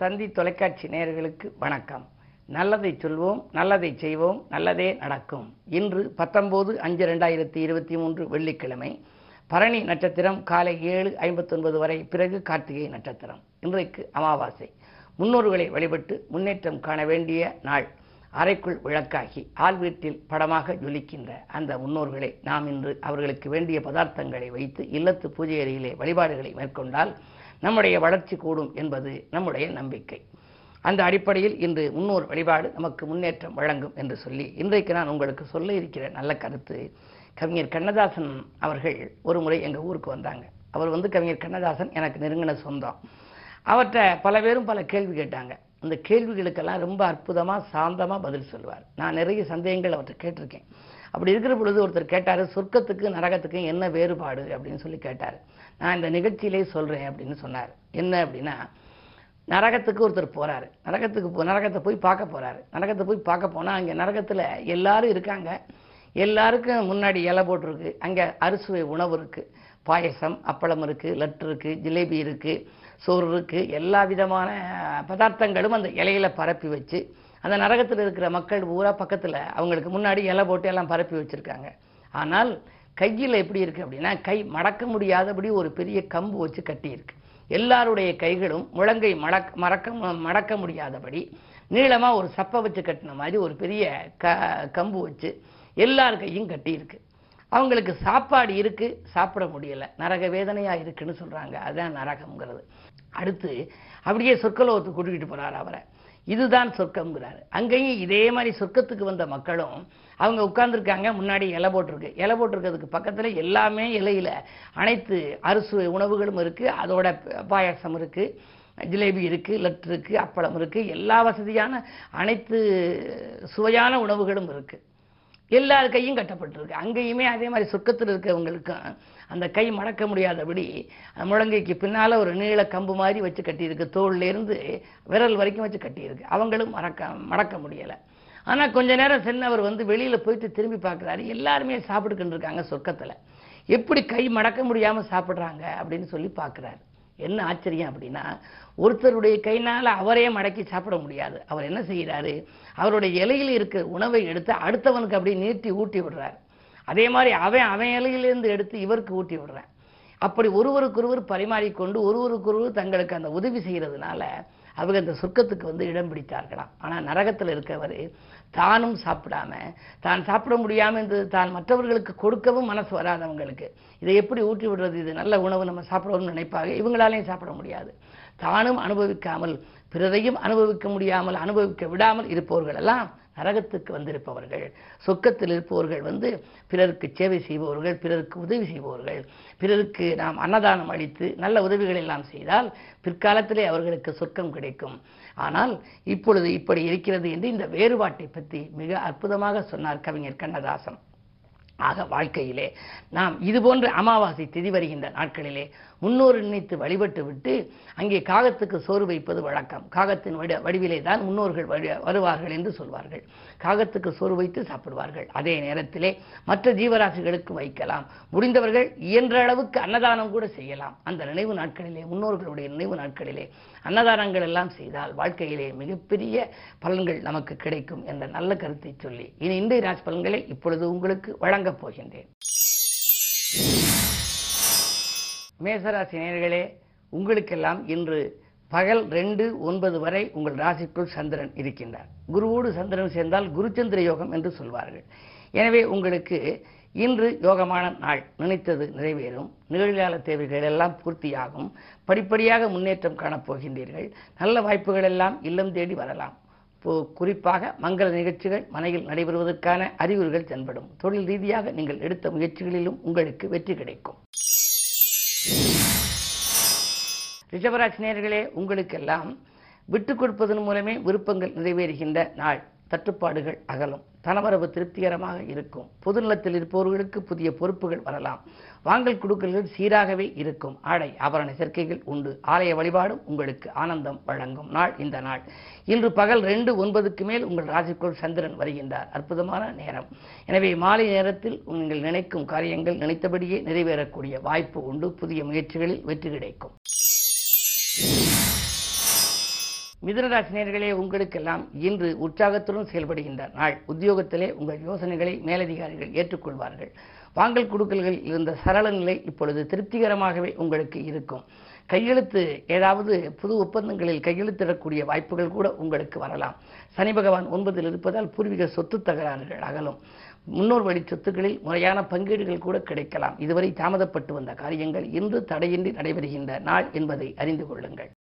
தந்தி தொலைக்காட்சி நேயர்களுக்கு வணக்கம். நல்லதை சொல்வோம் நல்லதை செய்வோம் நல்லதே நடக்கும். இன்று பத்தொன்பது அஞ்சு ரெண்டாயிரத்தி இருபத்தி மூன்று வெள்ளிக்கிழமை பரணி நட்சத்திரம் காலை ஏழு ஐம்பத்தொன்பது வரை பிறகு கார்த்திகை நட்சத்திரம். இன்றைக்கு அமாவாசை. முன்னோர்களை வழிபட்டு முன்னேற்றம் காண வேண்டிய நாள். அறைக்குள் விளக்காகி ஆள் வீட்டில் படமாக ஜொலிக்கின்ற அந்த முன்னோர்களை நாம் இன்று அவர்களுக்கு வேண்டிய பதார்த்தங்களை வைத்து இல்லத்து பூஜை அறையிலே வழிபாடுகளை மேற்கொண்டால் நம்முடைய வளர்ச்சி கூடும் என்பது நம்முடைய நம்பிக்கை. அந்த அடிப்படையில் இன்று முன்னோர் வழிபாடு நமக்கு முன்னேற்றம் வழங்கும் என்று சொல்லி இன்றைக்கு நான் உங்களுக்கு சொல்ல இருக்கிற நல்ல கருத்து கவிஞர் கண்ணதாசன் அவர்கள் ஒரு முறை எங்கள் ஊருக்கு வந்தாங்க. அவர் வந்து கவிஞர் கண்ணதாசன் எனக்கு நெருங்கின சொந்தம். அவர்கிட்ட பல பேரும் பல கேள்வி கேட்டாங்க. அந்த கேள்விகளுக்கெல்லாம் ரொம்ப அற்புதமாக சாந்தமாக பதில் சொல்லுவார். நான் நிறைய சந்தேகங்கள் அவர்கிட்ட கேட்டிருக்கேன். அப்படி இருக்கிற பொழுது ஒருத்தர் கேட்டார் சொர்க்கத்துக்கு நரகத்துக்கு என்ன வேறுபாடு? அப்படின்னு சொல்லி கேட்டார். நான் இந்த நிகழ்ச்சியிலே சொல்கிறேன் அப்படின்னு சொன்னார். என்ன அப்படின்னா நரகத்துக்கு ஒருத்தர் போகிறாரு நரகத்துக்கு போ நரகத்தை போய் பார்க்க போகிறாரு நரகத்தை போய் பார்க்க போனால் அங்கே நரகத்தில் எல்லாரும் இருக்காங்க. எல்லாருக்கும் முன்னாடி இலை போட்டிருக்கு. அங்கே அறுசுவை உணவு இருக்குது பாயசம் அப்பளம் இருக்குது லட்டு இருக்குது ஜிலேபி இருக்குது சோறு இருக்குது எல்லா விதமான பதார்த்தங்களும் அந்த இலையில பரப்பி வச்சு அந்த நரகத்தில் இருக்கிற மக்கள் பூரா பக்கத்தில் அவங்களுக்கு முன்னாடி இலை போட்டு எல்லாம் பரப்பி வச்சுருக்காங்க. ஆனால் கையில் எப்படி இருக்குது அப்படின்னா கை மடக்க முடியாதபடி ஒரு பெரிய கம்பு வச்சு கட்டியிருக்கு. எல்லாருடைய கைகளும் முழங்கை மடக் மறக்க மடக்க முடியாதபடி நீளமாக ஒரு சப்பை வச்சு கட்டின மாதிரி ஒரு பெரிய க கம்பு வச்சு எல்லார் கையும் கட்டியிருக்கு. அவங்களுக்கு சாப்பாடு இருக்குது சாப்பிட முடியல. நரக வேதனையாக இருக்குன்னு சொல்கிறாங்க அதுதான் நரகம்ங்கிறது. அடுத்து அப்படியே சொர்க்கலோகத்துக்கு கூட்டிகிட்டு போகிறார் அவரை. இதுதான் சொர்க்கம்ங்கிறாரு. அங்கேயும் இதே மாதிரி சொர்க்கத்துக்கு வந்த மக்களும் அவங்க உட்கார்ந்துருக்காங்க முன்னாடி இலை போட்டிருக்கு. இலை போட்டிருக்கிறதுக்கு பக்கத்தில் எல்லாமே இலையில் அனைத்து அறுசுவை உணவுகளும் இருக்குது அதோட பாயாசம் இருக்குது ஜிலேபி இருக்குது லட்டு இருக்குது அப்பளம் இருக்குது எல்லா வசதியான அனைத்து சுவையான உணவுகளும் இருக்குது எல்லார் கையும் கட்டப்பட்டிருக்கு. அங்கேயுமே அதே மாதிரி சொர்க்கத்தில் இருக்கிறவங்களுக்கும் அந்த கை மடக்க முடியாதபடி முழங்கைக்கு பின்னால் ஒரு நீள கம்பு மாதிரி வச்சு கட்டியிருக்கு. தோல்லேருந்து விரல் வரைக்கும் வச்சு கட்டியிருக்கு. அவங்களும் மறக்க மடக்க முடியலை. ஆனால் கொஞ்ச நேரம் சென்று அவர் வந்து வெளியில் போயிட்டு திரும்பி பார்க்குறாரு. எல்லாருமே சாப்பிட்டுக்கிட்டு இருக்காங்க சொர்க்கத்தில். எப்படி கை மடக்க முடியாமல் சாப்பிட்றாங்க அப்படின்னு சொல்லி பார்க்குறாரு. என்ன ஆச்சரியம் அப்படின்னா ஒருத்தருடைய கைனால் அவரே மடக்கி சாப்பிட முடியாது. அவர் என்ன செய்கிறாரு? அவருடைய இலையில் இருக்கிற உணவை எடுத்து அடுத்தவனுக்கு அப்படி நீட்டி ஊட்டி விடுறார். அதே மாதிரி அவன் அவன் இலையிலிருந்து எடுத்து இவருக்கு ஊட்டி விடுறான். அப்படி ஒருவருக்கொருவர் பரிமாறிக்கொண்டு ஒருவருக்கொருவர் தங்களுக்கு அந்த உதவி செய்கிறதுனால அவங்க அந்த சொர்க்கத்துக்கு வந்து இடம் பிடித்தார்களாம். ஆனால் நரகத்தில் இருக்கவர் தானும் சாப்பிடாம தான் சாப்பிட முடியாமல் இருந்தது தான் மற்றவர்களுக்கு கொடுக்கவும் மனசு வராதவங்களுக்கு இதை எப்படி ஊற்றி விடுறது? இது நல்ல உணவு நம்ம சாப்பிடணும்னு நினைப்பாங்க. இவங்களாலையும் சாப்பிட முடியாது. தானும் அனுபவிக்காமல் பிறரையும் அனுபவிக்க முடியாமல் அனுபவிக்க விடாமல் இருப்பவர்களெல்லாம் நரகத்துக்கு வந்திருப்பவர்கள் சொக்கத்தில் இருப்பவர்கள் வந்து பிறருக்கு சேவை செய்பவர்கள் பிறருக்கு உதவி செய்பவர்கள் பிறருக்கு நாம் அன்னதானம் அளித்து நல்ல உதவிகளை எல்லாம் செய்தால் பிற்காலத்திலே அவர்களுக்கு சொர்க்கம் கிடைக்கும். ஆனால் இப்பொழுது இப்படி இருக்கிறது என்று இந்த வேறுபாட்டை பற்றி மிக அற்புதமாக சொன்னார் கவிஞர் கண்ணதாசன். ஆக வாழ்க்கையிலே நாம் இதுபோன்ற அமாவாசை திதி வருகின்ற நாட்களிலே முன்னோர் நினைத்து வழிபட்டு விட்டு அங்கே காகத்துக்கு சோறு வைப்பது வழக்கம். காகத்தின் வடி வடிவிலே தான் முன்னோர்கள் வருவார்கள் என்று சொல்வார்கள். காகத்துக்கு சோறு வைத்து சாப்பிடுவார்கள். அதே நேரத்திலே மற்ற ஜீவராசிகளுக்கு வைக்கலாம். முடிந்தவர்கள் இயன்ற அளவுக்கு அன்னதானம் கூட செய்யலாம். அந்த நினைவு நாட்களிலே முன்னோர்களுடைய நினைவு நாட்களிலே அன்னதானங்கள் எல்லாம் செய்தால் வாழ்க்கையிலே மிகப்பெரிய பலன்கள் நமக்கு கிடைக்கும் என்ற நல்ல கருத்தை சொல்லி இனி இன்றைய ராசி பலன்களை இப்பொழுது உங்களுக்கு வழங்கப் போகின்றேன். மேசராசி நேர்களே உங்களுக்கெல்லாம் இன்று பகல் ரெண்டு ஒன்பது வரை உங்கள் ராசிக்குள் சந்திரன் இருக்கின்றார். குருவோடு சந்திரன் சேர்ந்தால் குருச்சந்திர யோகம் என்று சொல்வார்கள். எனவே உங்களுக்கு இன்று யோகமான நாள். நினைத்தது நிறைவேறும். நிகழ்கால தேவைகள் எல்லாம் பூர்த்தியாகும். படிப்படியாக முன்னேற்றம் காணப்போகின்றீர்கள் நல்ல வாய்ப்புகள் எல்லாம் இல்லம் தேடி வரலாம். குறிப்பாக மங்கள நிகழ்ச்சிகள் மனையில் நடைபெறுவதற்கான அறிகுறிகள் தென்படும். தொழில் ரீதியாக நீங்கள் எடுத்த முயற்சிகளிலும் உங்களுக்கு வெற்றி கிடைக்கும். ரிஷபராசி நேர்களே உங்களுக்கெல்லாம் விட்டு கொடுப்பதன் மூலமே விருப்பங்கள் நிறைவேறுகின்ற நாள். தட்டுப்பாடுகள் அகலும். தனவரவு திருப்திகரமாக இருக்கும். பொதுநலத்தில் இருப்பவர்களுக்கு புதிய பொறுப்புகள் வரலாம். வாங்கல் கொடுக்கல்கள் சீராகவே இருக்கும். ஆடை ஆபரண சேர்க்கைகள் உண்டு. ஆலய வழிபாடும் உங்களுக்கு ஆனந்தம் வழங்கும் நாள் இந்த நாள். இன்று பகல் ரெண்டு ஒன்பதுக்கு மேல் உங்கள் ராசிக்குள் சந்திரன் வருகின்றார். அற்புதமான நேரம். எனவே மாலை நேரத்தில் நீங்கள் நினைக்கும் காரியங்கள் நினைத்தபடியே நிறைவேறக்கூடிய வாய்ப்பு உண்டு. புதிய முயற்சிகளில் வெற்றி கிடைக்கும். மிதனராசினியர்களே உங்களுக்கெல்லாம் இன்று உற்சாகத்துடன் செயல்படுகின்ற நாள். உத்தியோகத்திலே உங்கள் யோசனைகளை மேலதிகாரிகள் ஏற்றுக்கொள்வார்கள். வாங்கல் கொடுக்கல்கள் இருந்த சரள நிலை இப்பொழுது திருப்திகரமாகவே உங்களுக்கு இருக்கும். கையெழுத்து ஏதாவது புது ஒப்பந்தங்களில் கையெழுத்திடக்கூடிய வாய்ப்புகள் கூட உங்களுக்கு வரலாம். சனி பகவான் ஒன்பதில் இருப்பதால் பூர்வீக சொத்து தகராறுகள் அகலும். முன்னோர் வழி சொத்துக்களில் முறையான பங்கீடுகள் கூட கிடைக்கலாம். இதுவரை தாமதப்பட்டு வந்த காரியங்கள் இன்று தடையின்றி நடைபெறுகின்ற நாள் என்பதை அறிந்து கொள்ளுங்கள்.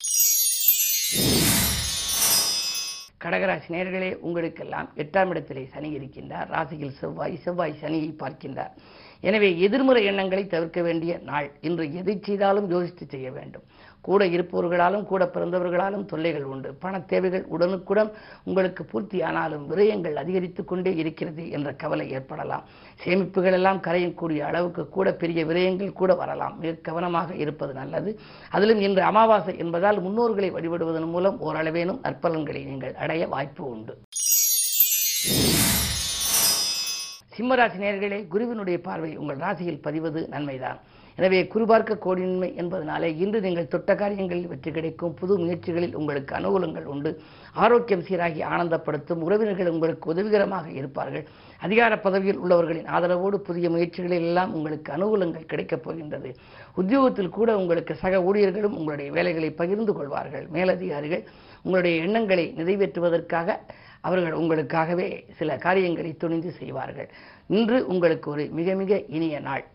கடகராசி நேர்களே உங்களுக்கெல்லாம் எட்டாம் இடத்திலே சனி இருக்கின்றார். ராசியில் செவ்வாய் செவ்வாய் சனியை பார்க்கின்றார். எனவே எதிர்மறை எண்ணங்களை தவிர்க்க வேண்டிய நாள். இன்று எதை செய்தாலும் யோசித்து செய்ய வேண்டும். கூட இருப்பவர்களாலும் கூட பிறந்தவர்களாலும் தொல்லைகள் உண்டு. பண தேவைகள் உடனுக்குடன் உங்களுக்கு பூர்த்தியானாலும் விரயங்கள் அதிகரித்து கொண்டே இருக்கிறது என்ற கவலை ஏற்படலாம். சேமிப்புகள் எல்லாம் கரையக்கூடிய அளவுக்கு கூட பெரிய விரயங்கள் கூட வரலாம். மிக கவனமாக இருப்பது நல்லது. அதிலும் இன்று அமாவாசை என்பதால் முன்னோர்களை வழிபடுவதன் மூலம் ஓரளவேனும் நற்பலன்களை நீங்கள் அடைய வாய்ப்பு உண்டு. சிம்மராசி நேர்களே குருவினுடைய பார்வை உங்கள் ராசியில் பதிவது நன்மைதான். எனவே குறிபார்க்க கோடின்மை என்பதனாலே இன்று நீங்கள் தொட்ட காரியங்களில் வெற்றி கிடைக்கும் புது முயற்சிகளில் உங்களுக்கு அனுகூலங்கள் உண்டு. ஆரோக்கியம் சீராகி ஆனந்தப்படுத்தும் உறவினர்கள் உங்களுக்கு உதவிகரமாக இருப்பார்கள். அதிகார பதவியில் உள்ளவர்களின் ஆதரவோடு புதிய முயற்சிகளில் எல்லாம் உங்களுக்கு அனுகூலங்கள் கிடைக்கப் போகின்றது. உத்தியோகத்தில் கூட உங்களுக்கு சக ஊழியர்களும் உங்களுடைய வேலைகளை பகிர்ந்து கொள்வார்கள். மேலதிகாரிகள் உங்களுடைய எண்ணங்களை நிறைவேற்றுவதற்காக அவர்கள் உங்களுக்காகவே சில காரியங்களை துணிந்து செய்வார்கள். இன்று உங்களுக்கு ஒரு மிக மிக இனிய நாள்.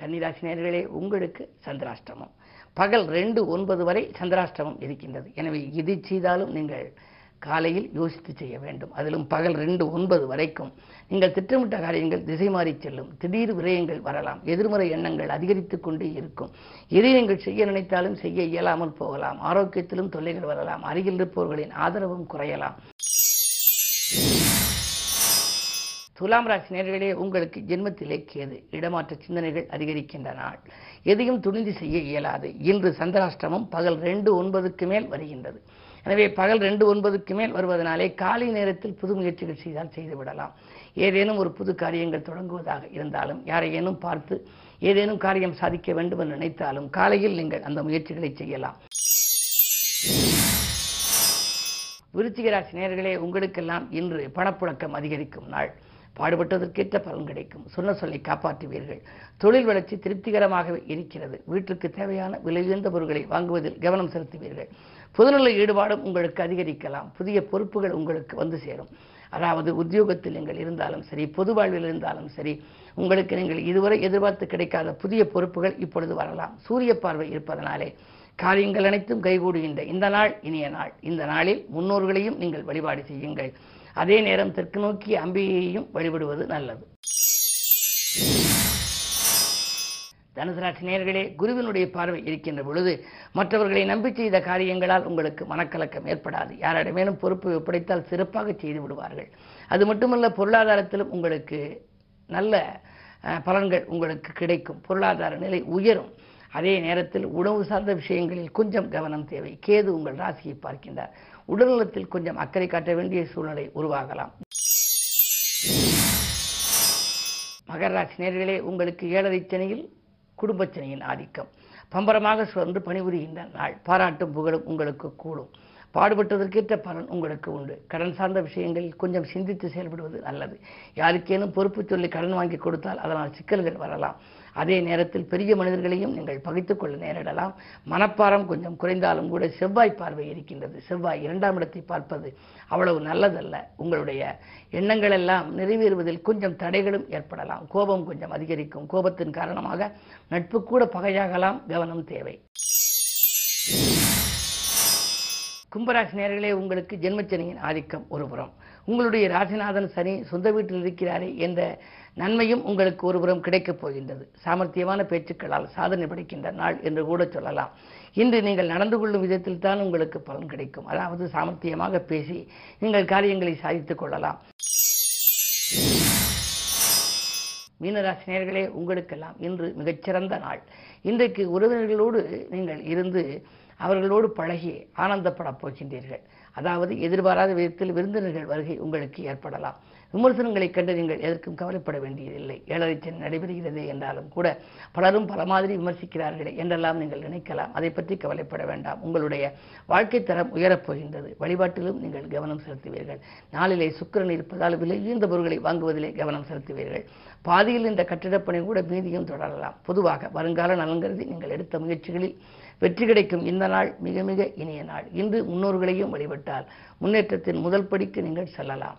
கன்னிராசி நேர்களே உங்களுக்கு சந்திராஷ்டமம். பகல் ரெண்டு ஒன்பது வரை சந்திராஷ்டமம் இருக்கின்றது. எனவே எது செய்தாலும் நீங்கள் காலையில் யோசித்து செய்ய வேண்டும். அதிலும் பகல் ரெண்டு ஒன்பது வரைக்கும் நீங்கள் திட்டமிட்ட காரியங்கள் திசை மாறி செல்லும். திடீர் விரயங்கள் வரலாம். எதிர்மறை எண்ணங்கள் அதிகரித்து கொண்டே இருக்கும். எதை நீங்கள் செய்ய நினைத்தாலும் செய்ய இயலாமல் போகலாம். ஆரோக்கியத்திலும் தொல்லைகள் வரலாம். அருகில் இருப்பவர்களின் ஆதரவும் குறையலாம். துலாம் ராசி நேர்களே உங்களுக்கு ஜென்மத்திலே கேது. இடமாற்ற சிந்தனைகள் அதிகரிக்கின்ற நாள். எதையும் துணிந்து செய்ய இயலாது. இன்று சந்திராஷ்டமம் பகல் ரெண்டு ஒன்பதுக்கு மேல் வருகின்றது. எனவே பகல் ரெண்டு ஒன்பதுக்கு மேல் வருவதனாலே காலை நேரத்தில் புது முயற்சிகள் செய்தால் செய்துவிடலாம். ஏதேனும் ஒரு புது காரியங்கள் தொடங்குவதாக இருந்தாலும் யாரையேனும் பார்த்து ஏதேனும் காரியம் சாதிக்க வேண்டும் என்று நினைத்தாலும் காலையில் நீங்கள் அந்த முயற்சிகளை செய்யலாம். விருச்சிகராசி நேர்களே உங்களுக்கெல்லாம் இன்று பணப்புழக்கம் அதிகரிக்கும் நாள். பாடுபட்டதற்கேற்ற பலன் கிடைக்கும். சொன்ன சொல்லை காப்பாற்றுவீர்கள். தொழில் வளர்ச்சி திருப்திகரமாகவே இருக்கிறது. வீட்டுக்கு தேவையான விலை உயர்ந்த பொருட்களை வாங்குவதில் கவனம் செலுத்துவீர்கள். பொதுநல ஈடுபாடும் உங்களுக்கு அதிகரிக்கலாம். புதிய பொறுப்புகள் உங்களுக்கு வந்து சேரும். அதாவது உத்தியோகத்தில் நீங்கள் இருந்தாலும் சரி பொது வாழ்வில் இருந்தாலும் சரி உங்களுக்கு நீங்கள் இதுவரை எதிர்பார்த்து கிடைக்காத புதிய பொறுப்புகள் இப்பொழுது வரலாம். சூரிய பார்வை இருப்பதனாலே காரியங்கள் அனைத்தும் கைகூடுகின்ற இந்த நாள் இனிய நாள். இந்த நாளில் முன்னோர்களையும் நீங்கள் வழிபாடு செய்யுங்கள். அதே நேரம் தெற்கு நோக்கி அம்பிகையையும் வழிபடுவது நல்லது. தனுசு ராசி நேர்களே குருவினுடைய பார்வை இருக்கின்ற பொழுது மற்றவர்களை நம்பி செய்த காரியங்களால் உங்களுக்கு மனக்கலக்கம் ஏற்படாது. யாரிடமேலும் பொறுப்பு ஒப்படைத்தால் சிறப்பாக செய்து விடுவார்கள். அது மட்டுமல்ல பொருளாதாரத்திலும் உங்களுக்கு நல்ல பலன்கள் உங்களுக்கு கிடைக்கும். பொருளாதார நிலை உயரும். அதே நேரத்தில் உணவு சார்ந்த விஷயங்களில் கொஞ்சம் கவனம் தேவை. கேது உங்கள் ராசியை பார்க்கின்றார். உடல்நலத்தில் கொஞ்சம் அக்கறை காட்ட வேண்டிய சூழ்நிலை உருவாகலாம். மகர ராசி நேர்களே உங்களுக்கு ஏழரை சனியில் குடும்பச்சனையின் ஆதிக்கம். பம்பரமாக சுழன்று பணிபுரிகின்ற நாள். பாராட்டும் புகழும் உங்களுக்கு கூடும். பாடுபட்டதற்கேற்ற பலன் உங்களுக்கு உண்டு. கடன் சார்ந்த விஷயங்களில் கொஞ்சம் சிந்தித்து செயல்படுவது நல்லது. யாருக்கேனும் பொறுப்பு சொல்லி கடன் வாங்கி கொடுத்தால் அதனால் சிக்கல்கள் வரலாம். அதே நேரத்தில் பெரிய மனிதர்களையும் நீங்கள் பகைத்துக் கொள்ள நேரிடலாம். மனப்பாரம் கொஞ்சம் குறைந்தாலும் கூட செவ்வாய் பார்வை இருக்கின்றது. செவ்வாய் இரண்டாம் இடத்தை பார்ப்பது அவ்வளவு நல்லதல்ல. உங்களுடைய எண்ணங்கள் எல்லாம் நிறைவேறுவதில் கொஞ்சம் தடைகளும் ஏற்படலாம். கோபம் கொஞ்சம் அதிகரிக்கும். கோபத்தின் காரணமாக நட்பு கூட பகையாகலாம். கவனம் தேவை. கும்பராசி நேர்களே உங்களுக்கு ஜென்மச்சனியின் ஆதிக்கம் ஒருபுறம் உங்களுடைய ராசிநாதன் சனி சொந்த வீட்டில் இருக்கிறாரே என்ற நன்மையும் உங்களுக்கு ஒருபுறம் கிடைக்கப் போகின்றது. சாமர்த்தியமான பேச்சுக்களால் சாதனை படைக்கின்ற நாள் என்று கூட சொல்லலாம். இன்று நீங்கள் நடந்து கொள்ளும் விதத்தில் தான் உங்களுக்கு பலன் கிடைக்கும். அதாவது சாமர்த்தியமாக பேசி நீங்கள் காரியங்களை சாதித்துக் கொள்ளலாம். மீனராசினியர்களே உங்களுக்கெல்லாம் இன்று மிகச்சிறந்த நாள். இன்றைக்கு உறவினர்களோடு நீங்கள் இருந்து அவர்களோடு பழகி ஆனந்தப்படப் போகின்றீர்கள். அதாவது எதிர்பாராத விதத்தில் விருந்தினர்கள் வருகை உங்களுக்கு ஏற்படலாம். விமர்சனங்களை கண்டு நீங்கள் எதற்கும் கவலைப்பட வேண்டியதில்லை. ஏழரை சென் நடைபெறுகிறது என்றாலும் கூட பலரும் பல மாதிரி விமர்சிக்கிறார்களே என்றெல்லாம் நீங்கள் நினைக்கலாம். அதை பற்றி கவலைப்பட வேண்டாம். உங்களுடைய வாழ்க்கை தரம் உயரப் போகின்றது. வழிபாட்டிலும் நீங்கள் கவனம் செலுத்துவீர்கள். நாளிலே சுக்கரன் இருப்பதால் விலை உயர்ந்த பொருட்களை வாங்குவதிலே கவனம் செலுத்துவீர்கள். பாதியில் இந்த கட்டிடப்பணி கூட மீதியும் தொடரலாம். பொதுவாக வருங்கால நலங்கருதி நீங்கள் எடுத்த முயற்சிகளில் வெற்றி கிடைக்கும். இந்த நாள் மிக மிக இனிய நாள். இன்று முன்னோர்களையும் வழிபட்டால் முன்னேற்றத்தின் முதல் படிக்கு நீங்கள் செல்லலாம்.